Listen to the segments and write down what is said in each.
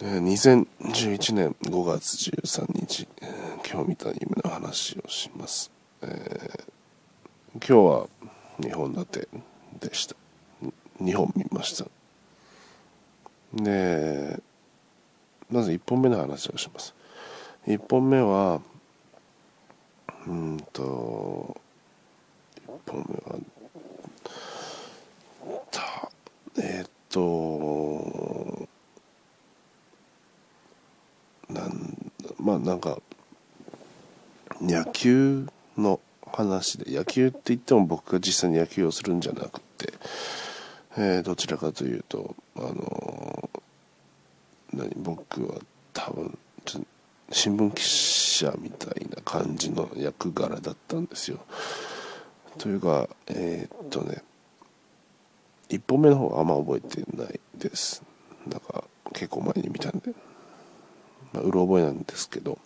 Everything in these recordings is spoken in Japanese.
2011年5月13日、今日見た夢の話をします、えー、今日は2本立てでした。2本見ました。でまず1本目の話をします。1本目はうんと1本目はたえー、っとなんまあなんか野球の話で野球って言っても僕が実際に野球をするんじゃなくて、えー、どちらかというとあの何僕は多分新聞記者みたいな感じの役柄だったんですよ。というかえー、っとね1本目の方はあんま覚えてないです。なんか結構前に見たんで。まあ、うろ覚えなんですけど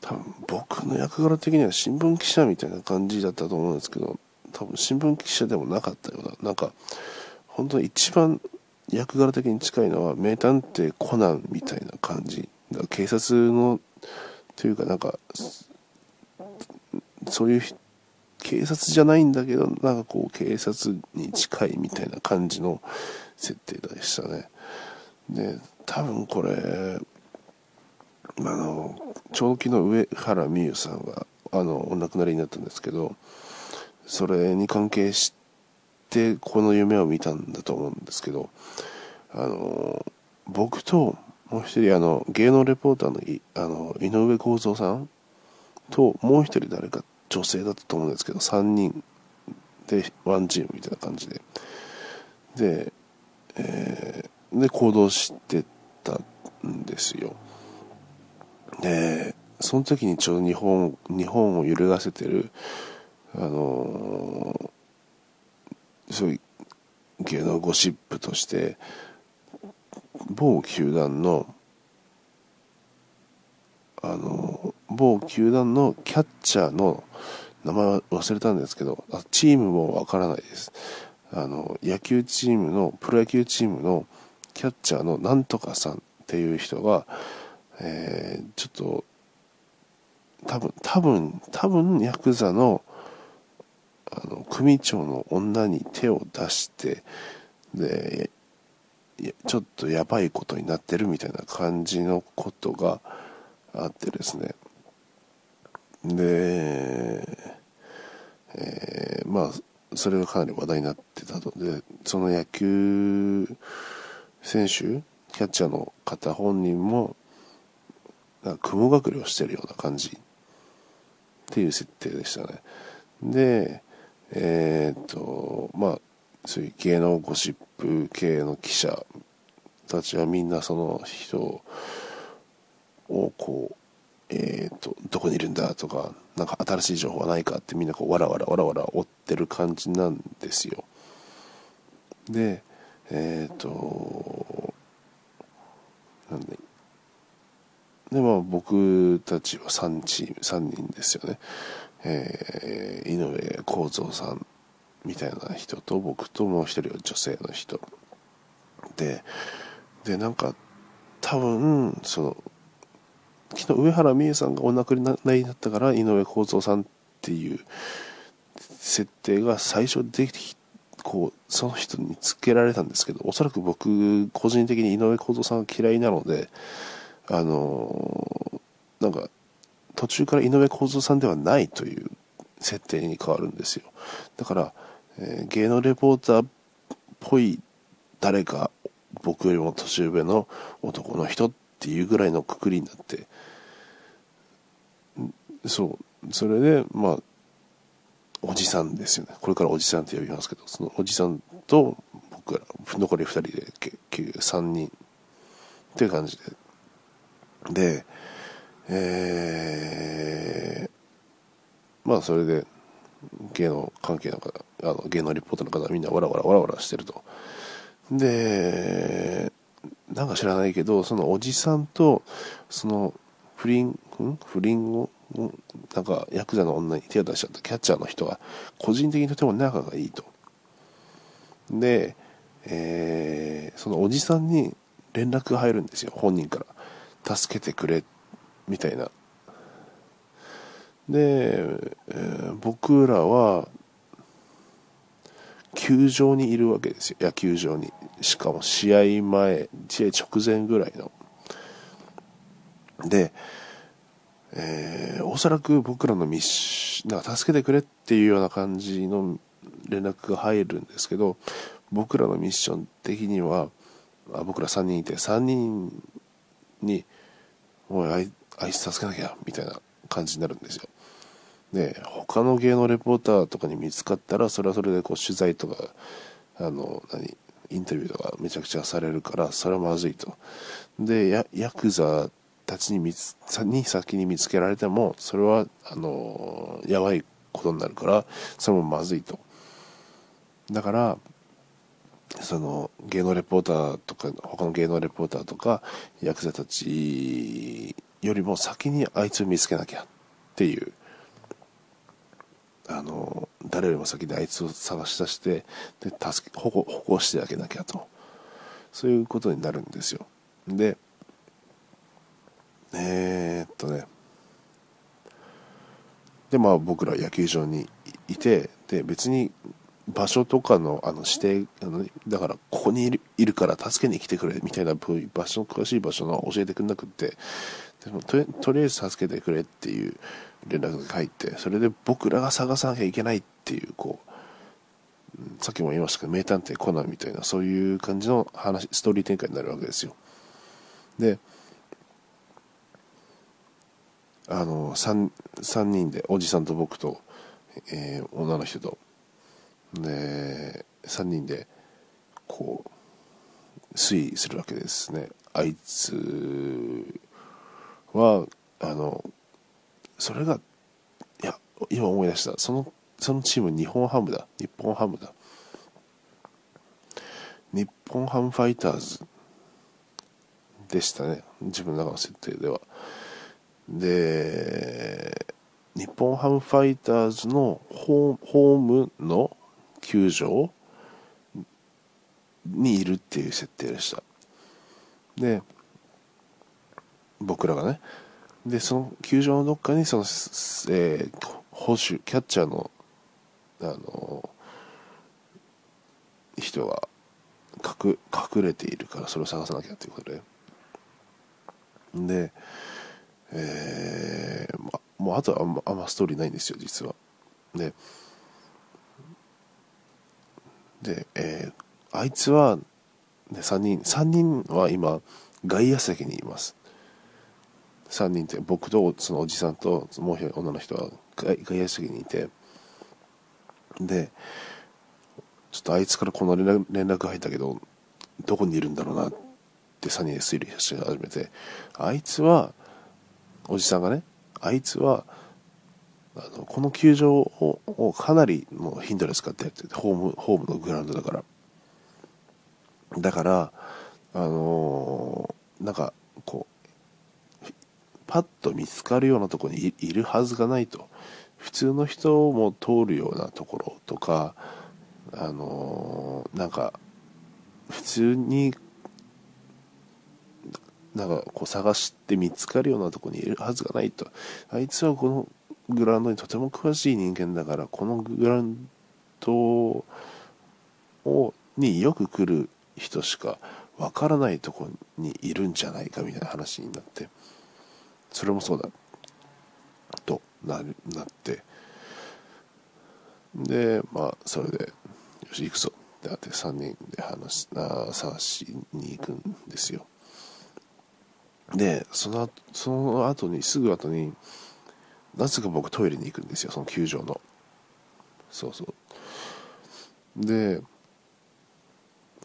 多分僕の役柄的には新聞記者みたいな感じだったと思うんですけど多分新聞記者でもなかったようななんか本当に一番役柄的に近いのは名探偵コナンみたいな感じ警察のというかなんかそういう警察じゃないんだけどなんかこう警察に近いみたいな感じの設定でしたね。で多分これあのちょうど昨日上原美優さんがあのお亡くなりになったんですけどそれに関係してこの夢を見たんだと思うんですけどあの僕ともう一人あの芸能レポーターのいあの井上公造さんともう一人誰か女性だったと思うんですけど3人でワンチームみたいな感じで。で、えー、で行動してたんですよ。でその時にちょうど日本日本を揺るがせてるあのー、そういう芸能ゴシップとして某球団のあの某球団のキャッチャーの名前忘れたんですけどチームもわからないです。あの野球チームのプロ野球チームのキャッチャーのなんとかさんっていう人が、えー、ちょっと多分多分多分ヤクザのあの組長の女に手を出してでちょっとやばいことになってるみたいな感じのことがあってですね。で、えー、まあそれがかなり話題になってたのでその野球選手キャッチャーの方本人もなんか雲隠れをしてるような感じっていう設定でしたね。でえー、っとまあそういう芸能ゴシップ系の記者たちはみんなその人をこうえーと、どこにいるんだとかなんか新しい情報はないかってみんなこうわらわらわらわら追ってる感じなんですよ。でえっ、となんででまあ僕たちは3チーム3人ですよね、えー、井上公造さんみたいな人と僕ともう一人は女性の人。ででなんか多分その昨日上原美恵さんがお亡くなりになったから井上公造さんっていう設定が最初できこうその人につけられたんですけどおそらく僕個人的に井上公造さんが嫌いなのであの、なんか途中から井上公造さんではないという設定に変わるんですよ。だから、えー、芸能レポーターっぽい誰か僕よりも年上の男の人っていうぐらいのくくりになって。そう。それでまあおじさんですよね。これからおじさんって呼びますけどそのおじさんと僕ら残り2人で結局3人っていう感じで。でえー、まあそれで芸能関係の方あの芸能リポートの方みんなわらわらわらわらしてると。でなんか知らないけどそのおじさんとその不倫不倫を？なんかヤクザの女に手を出しちゃったキャッチャーの人は個人的にとても仲がいいと。で、えー、そのおじさんに連絡が入るんですよ本人から。助けてくれみたいな。で、えー、僕らは球場にいるわけですよ。野球場に。しかも試合前試合直前ぐらいの。で、えー、おそらく僕らのミッション、か助けてくれっていうような感じの連絡が入るんですけど、僕らのミッション的には、あ僕ら3人いて、3人に、もうあいあいつ助けなきゃ、みたいな感じになるんですよ。で、他の芸能レポーターとかに見つかったら、それはそれでこう取材とか、あの、何、インタビューとかめちゃくちゃされるから、それはまずいと。で、ヤヤクザたちに見つに先に見つけられてもそれはあのやばいことになるからそれもまずいとだからその芸能レポーターとか他の芸能レポーターとかヤクザたちよりも先にあいつを見つけなきゃっていう。あの誰よりも先であいつを探し出してで助け保護保護してあげなきゃと。そういうことになるんですよ。でえー、っとね。でまあ僕ら野球場にいてで別に場所とかのあの指定あのだからここにいるいるから助けに来てくれみたいな場所詳しい場所の教えてくれなくってでもととりあえず助けてくれっていう連絡が入ってそれで僕らが探さなきゃいけないっていうこうさっきも言いましたけど名探偵コナンみたいなそういう感じの話ストーリー展開になるわけですよ。であの 3, 3人でおじさんと僕と、えー、女の人とで3人でこう推移するわけですね。あいつはあのそれがいや今思い出した。そのそのチーム日本ハムだ。日本ハムだ。日本ハムファイターズでしたね。自分の中の設定では。で、日本ハムファイターズのホームの球場にいるっていう設定でした。で、僕らがね、で、その球場のどっかにその、えー、保守、キャッチャーの、あの、人が隠隠れているからそれを探さなきゃということで。で、えー、ま、もうあとはあんまあんまストーリーないんですよ実はでで、えー、あいつは、ね、3人3人は今外野席にいます。3人って僕とそのおじさんともう一人女の人は外野席にいて。でちょっとあいつからこの連絡連絡入ったけどどこにいるんだろうなって3人で推理し始めて。あいつはおじさんがねあいつはあのこの球場をかなりの頻度で使ってやっててホームホームのグラウンドだから。だからあのー、なんかこうパッと見つかるようなとこにいるはずがないと。普通の人も通るようなところとかあのー、なんか普通になんかこう探して見つかるようなとこにいるはずがないと。あいつはこのグラウンドにとても詳しい人間だからこのグラウンドをによく来る人しかわからないとこにいるんじゃないかみたいな話になってそれもそうだとななって。でまあそれでよし行くぞ。ってなって3人で話あ探しに行くんですよ。でそのその後にすぐ後になぜか僕トイレに行くんですよその球場の。そうそう。で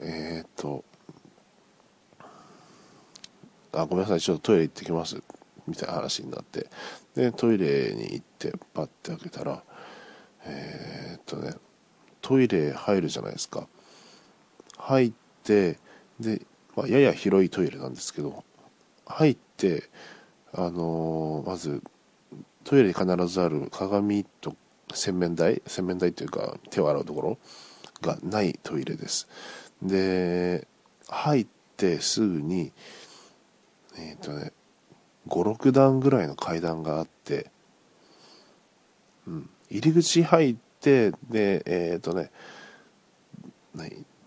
えー、っとあごめんなさいちょっとトイレ行ってきますみたいな話になって。でトイレに行ってパッて開けたらえー、っとねトイレ入るじゃないですか。入ってで、まあ、やや広いトイレなんですけど入ってあのー、まずトイレに必ずある鏡と洗面台洗面台というか手を洗うところがないトイレです。で入ってすぐにえっ、ー、とね56段ぐらいの階段があって、うん、入り口入ってでえっ、ー、とね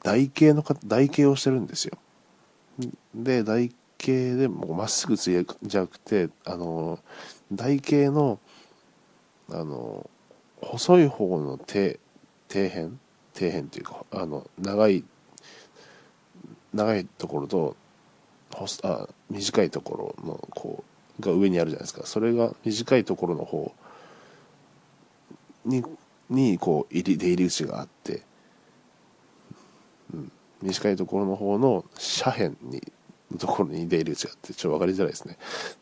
台形の台形をしてるんですよ。で台形でもうまっすぐついじゃなくてあの台形のあの細い方の底底辺？底辺っていうかあの長い長いところとあ短いところのこうが上にあるじゃないですか。それが短いところの方ににこう入り出入り口があって、うん、短いところの方の斜辺にところに出入り口があってちょっと分かりづらいですね。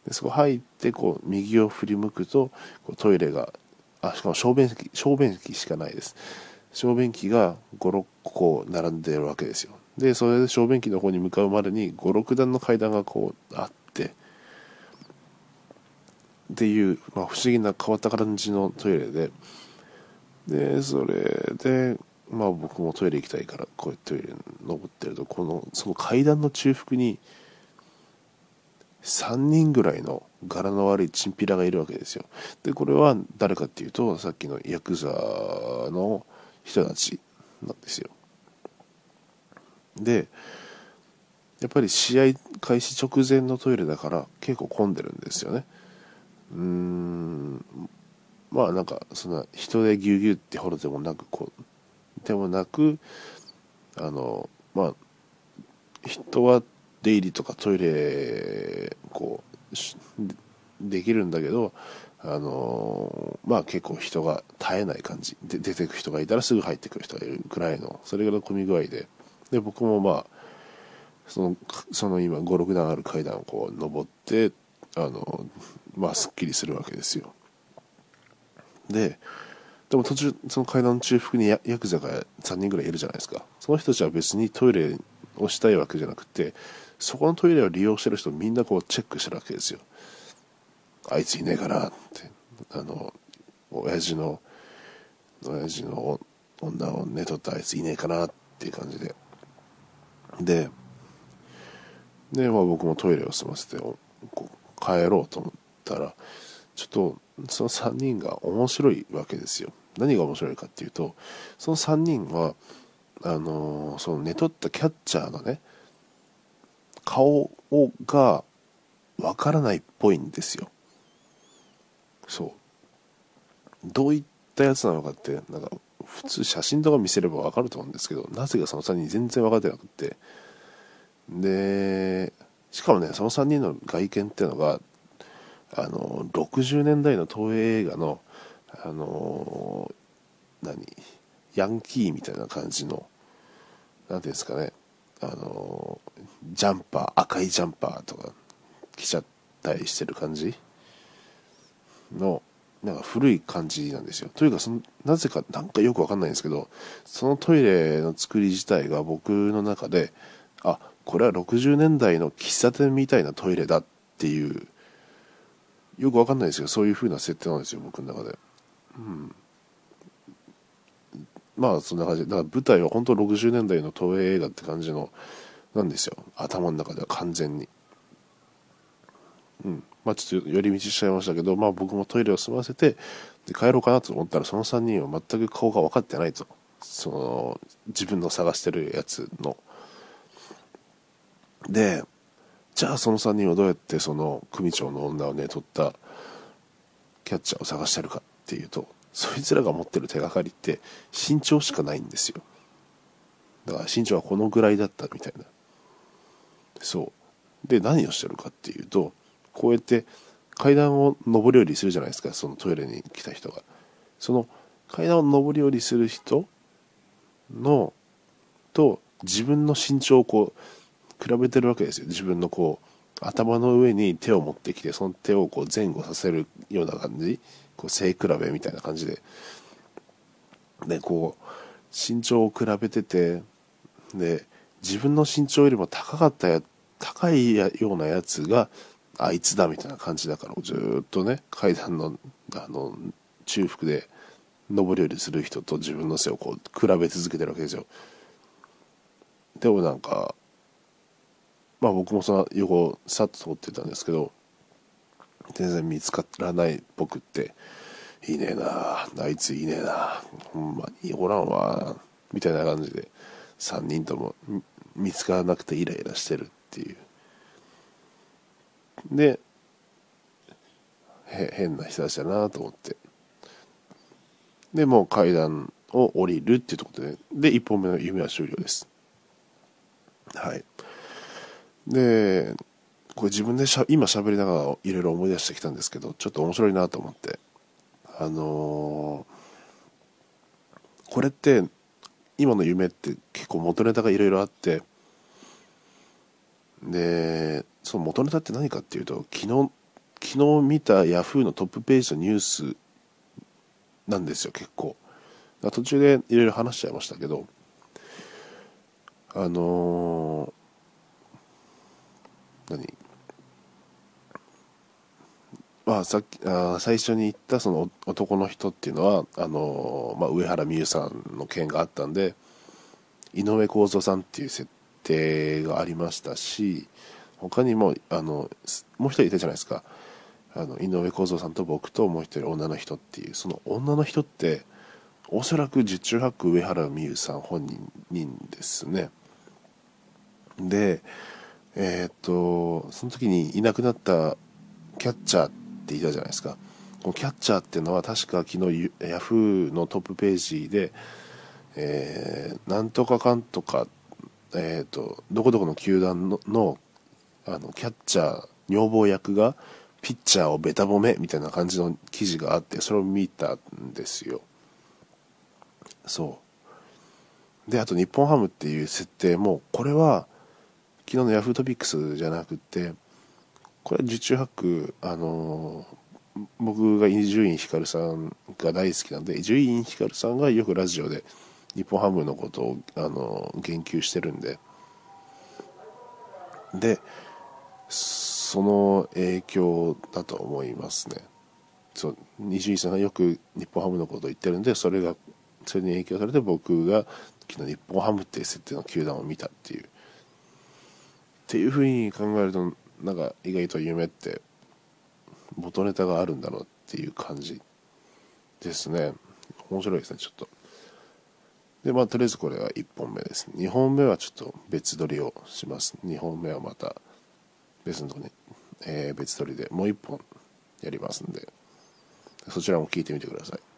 でそこ入ってこう右を振り向くとこうトイレがあしかも小便器小便器しかないです。小便器が56個並んでるわけですよ。でそれで小便器の方に向かうまでに56段の階段がこうあってっていう、まあ、不思議な変わった感じのトイレででそれでまあ僕もトイレ行きたいからこうやってトイレ登ってるとこのその階段の中腹に3人ぐらいの柄の悪いチンピラがいるわけですよ。でこれは誰かっていうとさっきのヤクザの人たちなんですよ。でやっぱり試合開始直前のトイレだから結構混んでるんですよね。うーん。まあなんかそんな人でぎゅうぎゅうってほどでもなくこうでもなくあのまあ人は出入りとかトイレこうできるんだけどあのまあ結構人が絶えない感じ。で出てく人がいたらすぐ入ってくる人がいるくらいのそれぐらいの混み具合で。で僕もまあそのその今56段ある階段をこう登ってあのまあすっきりするわけですよ。ででも途中その階段中腹にヤクザが3人ぐらいいるじゃないですか。その人たちは別にトイレをしたいわけじゃなくてそこのトイレを利用してる人みんなこうチェックしてるわけですよ。あいついねえかなって。あの親父の親父の女を寝取ったあいついねえかなっていう感じで。でで、まあ、僕もトイレを済ませて帰ろうと思ったらちょっとその3人が面白いわけですよ。何が面白いかっていうとその3人はあのー、その寝取ったキャッチャーのね顔をがわからないっぽいんですよ。そう。どういったやつなのかってなんか普通写真とか見せればわかると思うんですけどなぜかその3人全然分かってなくて。でしかもねその3人の外見っていうのがあの60年代の東映映画のあの何？ヤンキーみたいな感じの何ていうんですかね。あのジャンパー赤いジャンパーとか着ちゃったりしてる感じ？のなんか古い感じなんですよ。というかそのなぜかなんかよくわかんないんですけどそのトイレの作り自体が僕の中であこれは60年代の喫茶店みたいなトイレだっていうよくわかんないですけどそういう風な設定なんですよ僕の中で。うん。まあそんな感じ。だから舞台は本当60年代の東映映画って感じのなんですよ。頭の中では完全に。うん。まあちょっと寄り道しちゃいましたけどまあ僕もトイレを済ませてで帰ろうかなと思ったらその3人は全く顔が分かってないと。その自分の探してるやつの。でじゃあその3人はどうやってその組長の女をね取ったキャッチャーを探してるかっていうとそいつらが持ってる手がかりって身長しかないんですよ。だから身長はこのぐらいだったみたいな。そう。で何をしてるかっていうとこうやって階段を上り下りするじゃないですかそのトイレに来た人が。その階段を上り下りする人のと自分の身長をこう比べてるわけですよ。自分のこう頭の上に手を持ってきてその手をこう前後させるような感じ。こう背比べみたいな感じで。でこう身長を比べててで自分の身長よりも高かったや高いようなやつがあいつだみたいな感じだからずっとね階段のあの中腹で上り下りする人と自分の背をこう比べ続けてるわけですよ。でもなんかまあ僕もその横さっと通ってたんですけど全然見つからない僕っていねえなあいついねえなほんまにおらんわみたいな感じで3人とも見つからなくてイライラしてるっていうで変な人たちだなと思ってでもう階段を降りるっていうところで、で、1本目の夢は終了です。はい。で、これ自分でしゃ今喋りながらいろいろ思い出してきたんですけど、ちょっと面白いなと思って。あのー、これって、今の夢って結構元ネタがいろいろあって、で、その元ネタって何かっていうと、昨日、昨日見た Yahoo のトップページのニュースなんですよ、結構。途中でいろいろ話しちゃいましたけど、あのー、何？まあ、さっきあ最初に言ったその男の人っていうのはあの、まあ、上原美優さんの件があったんで井上公造さんっていう設定がありましたし他にもあのもう一人いたじゃないですか。あの井上公造さんと僕ともう一人女の人っていうその女の人っておそらく十中八九上原美優さん本人ですね。でえっ、とその時にいなくなったキャッチャーっていたじゃないですか。このキャッチャーっていうのは確か昨日ヤフーのトップページで、えー、なんとかかんとか、えーと、どこどこの球団ののあのキャッチャー女房役がピッチャーをべた褒めみたいな感じの記事があってそれを見たんですよ。そう。であと日本ハムっていう設定もこれは昨日のヤフートピックスじゃなくてこれは受注ハックあの僕が伊集院光さんが大好きなんで伊集院光さんがよくラジオで日本ハムのことをあの言及してるんで。でその影響だと思いますね。そう伊集院さんがよく日本ハムのことを言ってるんでそれがそれに影響されて僕が昨日日本ハムっていう設定の球団を見たっていう。っていうふうに考えるとなんか意外と夢って元ネタがあるんだろうっていう感じですね。面白いですねちょっと。でまあとりあえずこれは1本目です。2本目はちょっと別撮りをします。2本目はまた別のとこに、えー、別撮りでもう1本やりますんでそちらも聞いてみてください。